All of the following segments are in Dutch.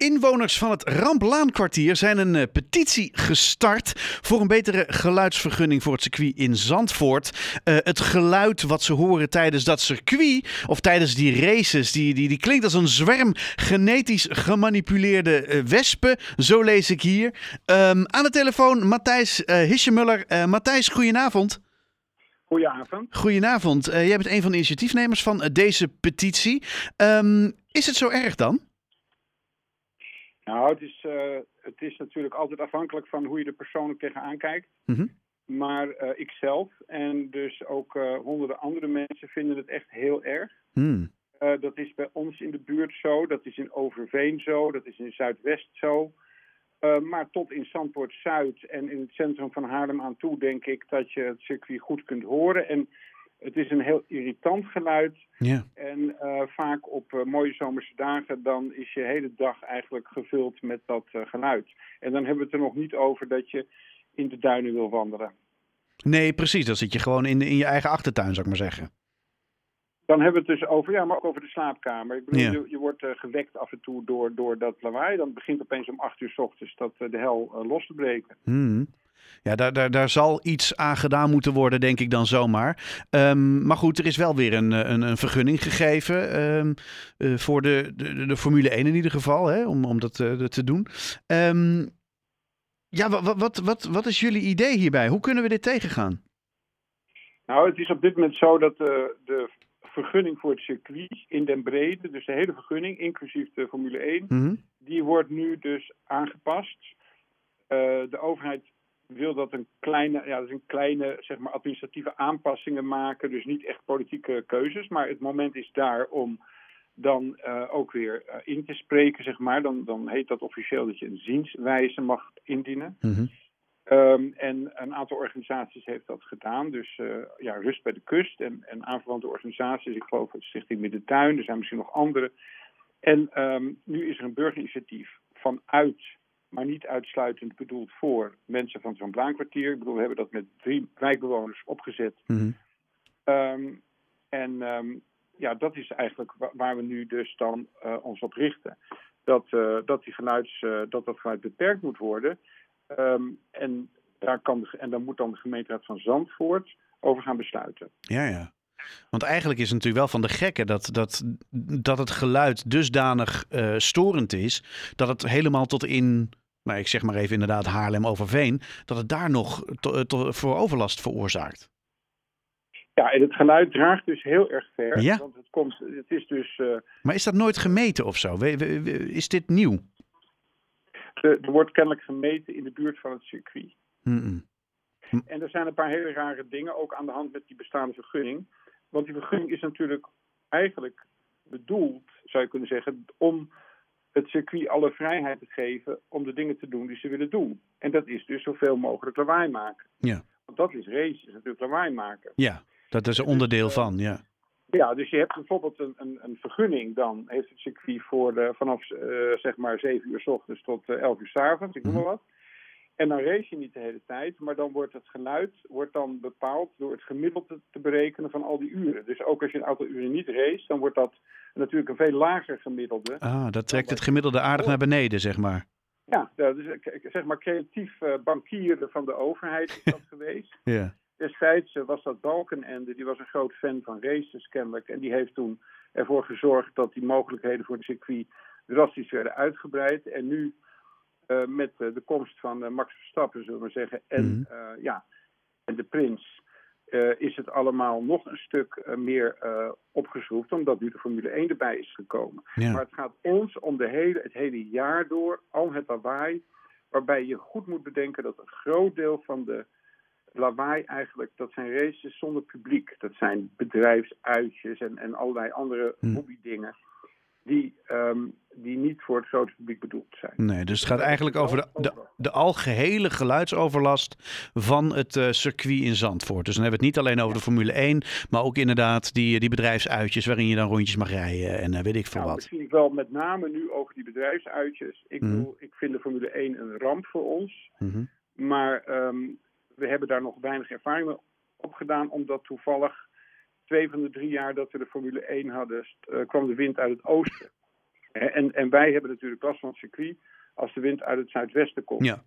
Inwoners van het Ramplaankwartier zijn een uh, petitie gestart voor een betere geluidsvergunning voor het circuit in Zandvoort. Uh, het geluid wat ze horen tijdens dat circuit of tijdens die races, die, die, die klinkt als een zwerm genetisch gemanipuleerde uh, wespen. Zo lees ik hier. Um, aan de telefoon Matthijs Hischemuller. Matthijs, goedenavond. Goedenavond. Goedenavond. jij bent een van de initiatiefnemers van deze petitie. Um, is het zo erg dan? Nou, het is, uh, het is natuurlijk altijd afhankelijk van hoe je er persoonlijk tegenaan kijkt. Mm Maar uh, ik zelf en dus ook uh, honderden andere mensen vinden het echt heel erg. Mm. dat is bij ons in de buurt zo, dat is in Overveen zo, dat is in Zuidwest zo. maar tot in Zandpoort Zuid en in het centrum van Haarlem aan toe denk ik dat je het circuit goed kunt horen. En het is een heel irritant geluid. Ja. En uh, vaak op uh, mooie zomerse dagen, dan is je hele dag eigenlijk gevuld met dat uh, geluid. En dan hebben we het er nog niet over dat je in de duinen wil wandelen. Nee, precies. Dan zit je gewoon in, in je eigen achtertuin, zou ik maar zeggen. Dan hebben we het dus over, ja, maar ook over de slaapkamer. Ik bedoel, Ja. je, je wordt gewekt af en toe door, door dat lawaai. Dan begint opeens om acht uur s ochtends dat de hel los te breken. Hmm. Ja, daar, daar, daar zal iets aan gedaan moeten worden, denk ik dan zomaar. Um, maar goed, er is wel weer een, een, een vergunning gegeven um, uh, voor de, de, de, Formule 1 in ieder geval, hè, om, om dat uh, te doen. Um, ja, wat, wat, wat, wat is jullie idee hierbij? Hoe kunnen we dit tegengaan? Nou, het is op dit moment zo dat de, de vergunning voor het circuit in den brede, dus de hele vergunning, inclusief de Formule 1, mm -hmm. die wordt nu dus aangepast. De overheid wil dat een kleine, ja, dus een kleine zeg maar, administratieve aanpassingen maken. Dus niet echt politieke keuzes. Maar het moment is daar om dan uh, ook weer uh, in te spreken, zeg maar. Dan, dan heet dat officieel dat je een zienswijze mag indienen. Mm -hmm. um, en een aantal organisaties heeft dat gedaan. Dus uh, ja, Rust bij de Kust en, en aanverwante organisaties. Ik geloof het Stichting Middentuin. Er zijn misschien nog andere. En um, nu is er een burgerinitiatief vanuit maar niet uitsluitend bedoeld voor mensen van zo'n blaankwartier. Ik bedoel, we hebben dat met drie wijkbewoners opgezet. Mm -hmm. um, en um, ja, dat is eigenlijk waar, we nu dus dan uh, ons op richten. Dat, uh, dat, die geluids, uh, dat dat geluid beperkt moet worden. Um, en, daar kan de, en daar moet dan de gemeenteraad van Zandvoort over gaan besluiten. Ja, ja. Want eigenlijk is het natuurlijk wel van de gekke dat, dat, dat het geluid dusdanig uh, storend is. dat het helemaal tot in, nou, ik zeg maar even inderdaad Haarlem overveen. dat het daar nog to, to, voor overlast veroorzaakt. Ja, en het geluid draagt dus heel erg ver. Ja? Want het, komt, het is dus. Uh, maar is dat nooit gemeten of zo? Is dit nieuw? Er, er wordt kennelijk gemeten in de buurt van het circuit. Mm -mm. En er zijn een paar hele rare dingen ook aan de hand met die bestaande vergunning. Want die vergunning is natuurlijk eigenlijk bedoeld, zou je kunnen zeggen, om het circuit alle vrijheid te geven om de dingen te doen die ze willen doen. En dat is dus zoveel mogelijk lawaai maken. Ja. Want dat is race, is natuurlijk lawaai maken. Ja, dat is een onderdeel dus, van, ja. Ja, dus je hebt bijvoorbeeld een, een, een vergunning, dan heeft het circuit voor de, vanaf uh, zeg maar 7 uur s ochtends tot uh, 11 uur s avonds, ik noem maar wat. En dan race je niet de hele tijd, maar dan wordt het geluid wordt dan bepaald door het gemiddelde te berekenen van al die uren. Dus ook als je een aantal uren niet race, dan wordt dat natuurlijk een veel lager gemiddelde. Ah, dat trekt het gemiddelde aardig naar beneden, zeg maar. Ja, dus zeg maar creatief uh, bankier van de overheid is dat geweest. Ja. Destijds uh, was dat Balkenende, die was een groot fan van races kennelijk. En die heeft toen ervoor gezorgd dat die mogelijkheden voor het circuit drastisch werden uitgebreid. En nu met uh, de komst van uh, Max Verstappen, zullen we zeggen, en, Mhm. -hmm. ja, en de prins, is het allemaal nog een stuk meer opgeschroefd, omdat nu de Formule 1 erbij is gekomen. Ja. Maar het gaat ons om de hele, het hele jaar door, al het lawaai, waarbij je goed moet bedenken dat een groot deel van de lawaai eigenlijk, dat zijn races zonder publiek. Dat zijn bedrijfsuitjes en, en allerlei andere Hm. hobbydingen die, um, die niet voor het grote publiek bedoeld zijn. Nee, dus het gaat eigenlijk over de, de, de algehele geluidsoverlast van het uh, circuit in Zandvoort. Dus dan hebben we het niet alleen over de Formule 1, maar ook inderdaad die, die bedrijfsuitjes waarin je dan rondjes mag rijden en uh, weet ik veel nou, wat. Misschien wel met name nu over die bedrijfsuitjes. Ik, Mhm. bedoel, ik vind de Formule 1 een ramp voor ons. Mhm. Maar um, we hebben daar nog weinig ervaring mee opgedaan, omdat toevallig twee van de drie jaar dat we de Formule 1 hadden, kwam de wind uit het oosten. En, en wij hebben natuurlijk last van het circuit als de wind uit het zuidwesten komt. Ja.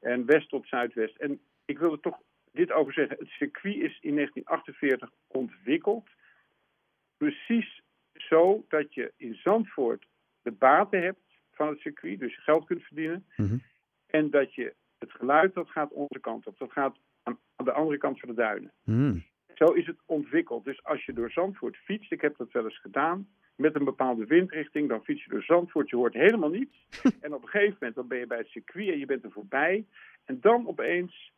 En west tot zuidwest. En ik wil er toch dit over zeggen. Het circuit is in 1948 ontwikkeld. Precies zo dat je in Zandvoort de baten hebt van het circuit. Dus je geld kunt verdienen. Mhm. En dat je het geluid, dat gaat onze kant op. Dat gaat aan, de andere kant van de duinen. Hmm. Zo is het ontwikkeld. Dus als je door Zandvoort fietst, ik heb dat wel eens gedaan, met een bepaalde windrichting, dan fiets je door Zandvoort, je hoort helemaal niets. En op een gegeven moment dan ben je bij het circuit en je bent er voorbij. En dan opeens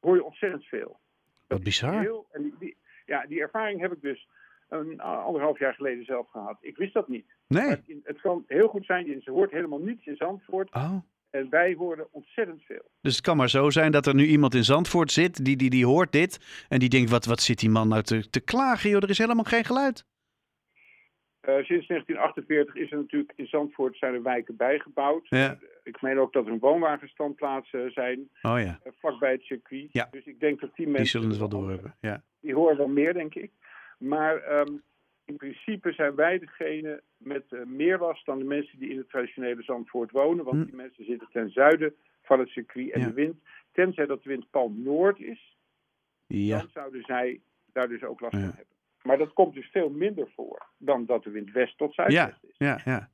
hoor je ontzettend veel. Wat bizar. Heel, en die, die- ja, die ervaring heb ik dus een anderhalf jaar geleden zelf gehad. Ik wist dat niet. Nee. Het, het kan heel goed zijn, je hoort helemaal niets in Zandvoort. Oh. En wij horen ontzettend veel. Dus het kan maar zo zijn dat er nu iemand in Zandvoort zit, die, die, die hoort dit. En die denkt, wat, wat zit die man nou te, te klagen, joh? Er is helemaal geen geluid. Eh, sinds 1948 is er natuurlijk in Zandvoort zijn er wijken bijgebouwd. Ja. Ik meen ook dat er een woonwagenstandplaatsen zijn Oh ja, eh, vlakbij het circuit. Ja. Dus ik denk dat die die mensen... zullen het wel doorhebben. Ja. Die horen wel meer, denk ik. Maar ehm, in principe zijn wij degene met eh, meer last dan de mensen die in het traditionele Zandvoort wonen. Want Hm. die mensen zitten ten zuiden van het circuit. En de wind, tenzij dat de wind pal noord is, Ja. dan zouden zij daar dus ook last van hebben. Maar dat komt dus veel minder voor dan dat de wind west tot Ja, zuidwest is. ja, ja.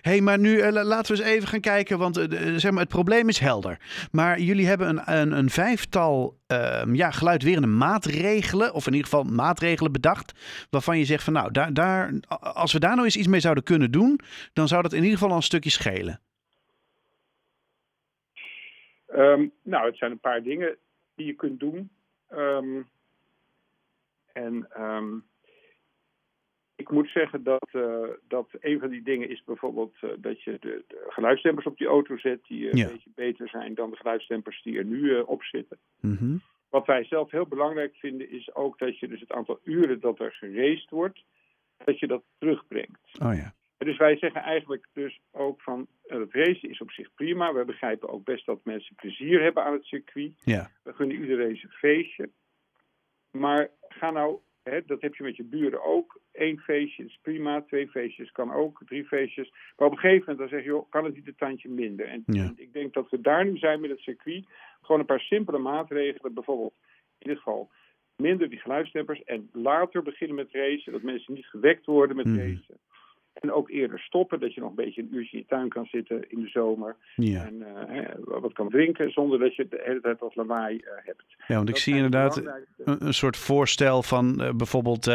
hey, maar nu eh, la- laten we eens even gaan kijken, want eh, de- zeg maar, het probleem is helder. Maar jullie hebben een, een, een vijftal ehm, ja, geluidwerende maatregelen, of in ieder geval maatregelen bedacht, waarvan je zegt van nou, daar, daar, als we daar nou eens iets mee zouden kunnen doen, dan zou dat in ieder geval al een stukje schelen. Ehm, nou, het zijn een paar dingen die je kunt doen. Ehm, en ehm, ik moet zeggen dat, eh, dat een van die dingen is bijvoorbeeld eh, dat je de, de geluidsdempers op die auto zet, die eh, Ja. een beetje beter zijn dan de geluidsdempers die er nu op zitten. Mhm. Wat wij zelf heel belangrijk vinden is ook dat je dus het aantal uren dat er geraced wordt, dat je dat terugbrengt. Oh ja. Dus wij zeggen eigenlijk dus ook van het racen is op zich prima. We begrijpen ook best dat mensen plezier hebben aan het circuit. Ja. We gunnen iedereen zijn feestje. Maar ga nou, hè, dat heb je met je buren ook. Eén feestje is prima, twee feestjes kan ook, drie feestjes. Maar op een gegeven moment dan zeg je, joh, kan het niet een tandje minder? En, Ja. en ik denk dat we daar nu zijn met het circuit. Gewoon een paar simpele maatregelen. Bijvoorbeeld in ieder geval minder die geluidsdempers. En later beginnen met racen, dat mensen niet gewekt worden met Mhm. racen. En ook eerder stoppen, dat je nog een beetje een uurtje in je tuin kan zitten in de zomer. Ja. En eh, wat kan drinken zonder dat je de hele tijd wat lawaai eh, hebt. ja, want ik Dat zie inderdaad een, een soort voorstel van eh, bijvoorbeeld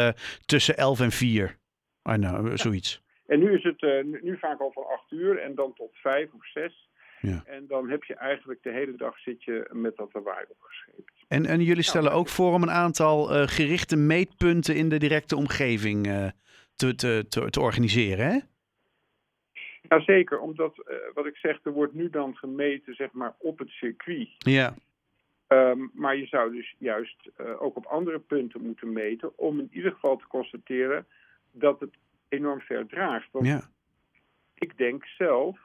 tussen 11 en 4. Ah, nou, zoiets. En nu is het nu, nu vaak al van acht uur en dan tot vijf of zes. Ja. En dan heb je eigenlijk de hele dag zit je met dat lawaai opgescheept. En, en jullie stellen ook voor om een aantal gerichte meetpunten in de directe omgeving te, te, te, te organiseren, hè? Jazeker, omdat eh, wat ik zeg, er wordt nu dan gemeten zeg maar, op het circuit. Ja. Ehm, maar je zou dus juist eh, ook op andere punten moeten meten om in ieder geval te constateren dat het enorm ver draagt. Want Ja. ik denk zelf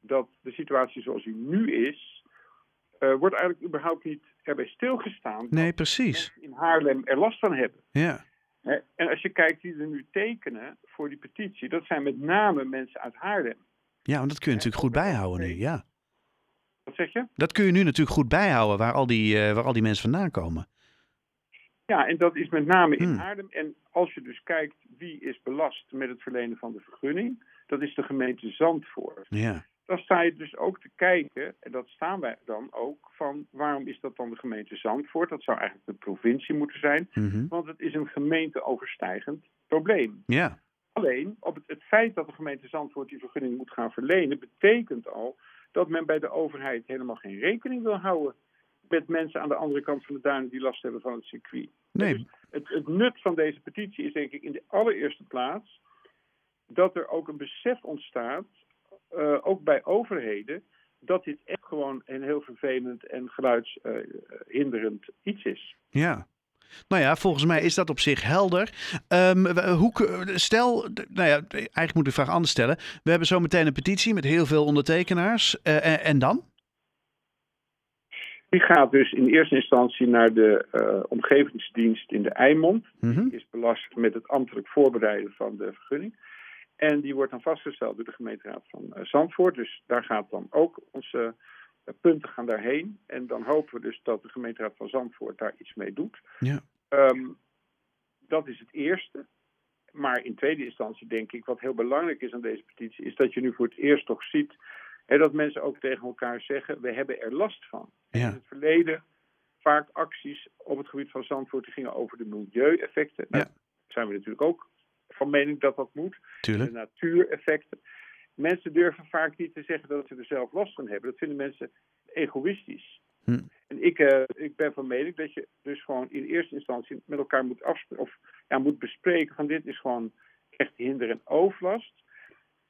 dat de situatie zoals die nu is, eh, wordt eigenlijk überhaupt niet erbij stilgestaan Nee, precies. in Haarlem er last van hebben. Ja. En als je kijkt wie er nu tekenen voor die petitie, dat zijn met name mensen uit Haarlem. ja, want dat kun je natuurlijk goed bijhouden nu, ja. Wat zeg je? Dat kun je nu natuurlijk goed bijhouden, waar al die, eh, waar al die mensen vandaan komen. Ja, en dat is met name in Hmm. Haarlem. En als je dus kijkt wie is belast met het verlenen van de vergunning, dat is de gemeente Zandvoort. Ja. Dan sta je dus ook te kijken, en dat staan wij dan ook, van waarom is dat dan de gemeente Zandvoort? Dat zou eigenlijk de provincie moeten zijn, Mhm. want het is een gemeenteoverstijgend probleem. Ja. Alleen, op het, het feit dat de gemeente Zandvoort die vergunning moet gaan verlenen, betekent al dat men bij de overheid helemaal geen rekening wil houden met mensen aan de andere kant van de duinen die last hebben van het circuit. Nee, Dus het, het nut van deze petitie is denk ik in de allereerste plaats dat er ook een besef ontstaat, eh, ook bij overheden, dat dit echt gewoon een heel vervelend en geluidshinderend iets is. Ja. Nou ja, volgens mij is dat op zich helder. Ehm, hoe, stel, nou ja, eigenlijk moet ik de vraag anders stellen. We hebben zo meteen een petitie met heel veel ondertekenaars. Eh, en, en dan? Die gaat dus in eerste instantie naar de eh, omgevingsdienst in de Eimond. Mhm. is belast met het ambtelijk voorbereiden van de vergunning. En die wordt dan vastgesteld door de gemeenteraad van Zandvoort. Dus daar gaat dan ook onze punten gaan daarheen. En dan hopen we dus dat de gemeenteraad van Zandvoort daar iets mee doet. Ja. Ehm, dat is het eerste. Maar in tweede instantie denk ik, wat heel belangrijk is aan deze petitie, is dat je nu voor het eerst toch ziet hè, dat mensen ook tegen elkaar zeggen, we hebben er last van. Ja. In het verleden vaak acties op het gebied van Zandvoort die gingen over de milieueffecten. Nou, Ja. zijn we natuurlijk ook van mening dat dat moet. Tuurlijk. De natuureffecten. Mensen durven vaak niet te zeggen dat ze er zelf last van hebben. Dat vinden mensen egoïstisch. Hm. En ik, eh, ik ben van mening dat je dus gewoon in eerste instantie met elkaar moet afspreken of ja, moet bespreken van dit is gewoon echt hinder en overlast.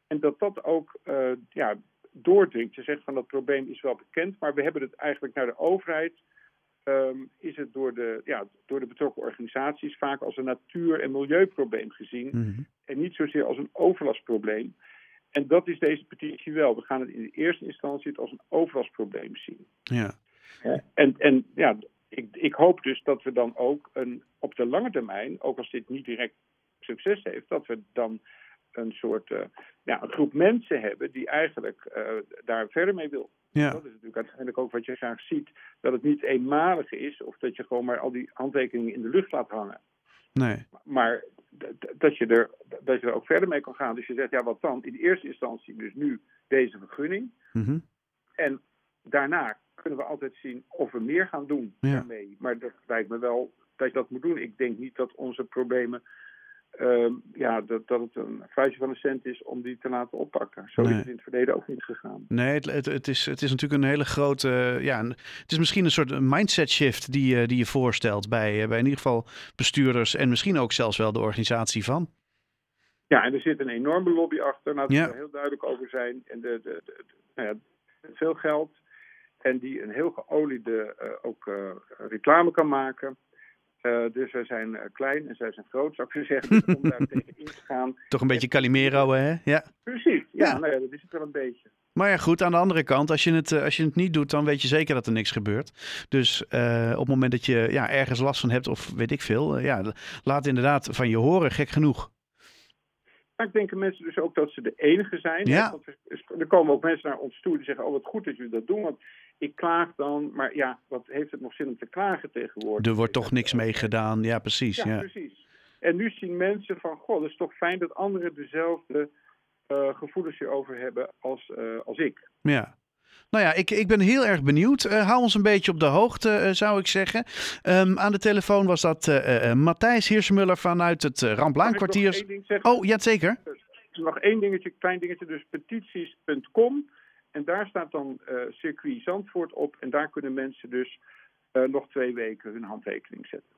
En dat dat ook eh, ja, doordringt. Je zegt van dat probleem is wel bekend, maar we hebben het eigenlijk naar de overheid. Ehm, is het door de, ja, door de betrokken organisaties vaak als een natuur- en milieuprobleem gezien. Mhm. En niet zozeer als een overlastprobleem. En dat is deze petitie wel. We gaan het in de eerste instantie het als een overlastprobleem zien. Ja. En, en ja, ik, ik hoop dus dat we dan ook een, op de lange termijn, ook als dit niet direct succes heeft, dat we dan een soort eh, ja, een groep mensen hebben die eigenlijk eh, daar verder mee wil. Ja. Dat is natuurlijk uiteindelijk ook wat je graag ziet. Dat het niet eenmalig is of dat je gewoon maar al die handtekeningen in de lucht laat hangen. Nee. Maar dat je, er, dat je er ook verder mee kan gaan. Dus je zegt, ja wat dan? In eerste instantie dus nu deze vergunning. Mhm. En daarna kunnen we altijd zien of we meer gaan doen Ja. daarmee. Maar dat lijkt me wel dat je dat moet doen. Ik denk niet dat onze problemen, ehm, ja, dat, dat het een vuistje van een cent is om die te laten oppakken. Zo Nee. is het in het verleden ook niet gegaan. Nee, het, het, het, is, het is natuurlijk een hele grote. eh, Ja, een- het is misschien een soort mindset shift die, je- die je voorstelt bij, eh, bij in ieder geval bestuurders en misschien ook zelfs wel de organisatie van. Ja, en er zit een enorme lobby achter. Daar Ja. we heel duidelijk over zijn. En de, de, de, de- nou ja, veel geld. En die een heel geoliede eh, ook eh, reclame kan maken. Eh, dus wij zijn eh, klein en zij zijn groot, zou ik zo zeggen. Dus om daar tegen in te gaan. Toch een beetje Calimero, hè? Ja. Precies, ja, Ja. Nou ja, dat is het wel een beetje. Maar ja, goed, aan de andere kant, als je het, eh, als je het niet doet, dan weet je zeker dat er niks gebeurt. Dus op het moment dat je ja, ergens last van hebt, of weet ik veel, ja, laat inderdaad van je horen, gek genoeg. Maar denken mensen dus ook dat ze de enige zijn. Ja. Want er, komen ook mensen naar ons toe die zeggen: Oh, wat goed dat jullie dat doen. Want ik klaag dan. Maar ja, wat heeft het nog zin om te klagen tegenwoordig? Er wordt toch niks mee gedaan. Ja, precies. Ja, Ja. precies. En nu zien mensen van: Goh, dat is toch fijn dat anderen dezelfde eh, gevoelens hierover hebben als, eh, als ik. Ja. Nou ja, ik, ik ben heel erg benieuwd. Eh, hou ons een beetje op de hoogte, eh, zou ik zeggen. Ehm, aan de telefoon was dat eh, Matthijs Heersmuller vanuit het uh, Ramplaankwartier. Oh, ja, zeker. Nog één dingetje, klein dingetje. Dus petities.com. En daar staat dan circuit Zandvoort op. En daar kunnen mensen dus nog twee weken hun handtekening zetten.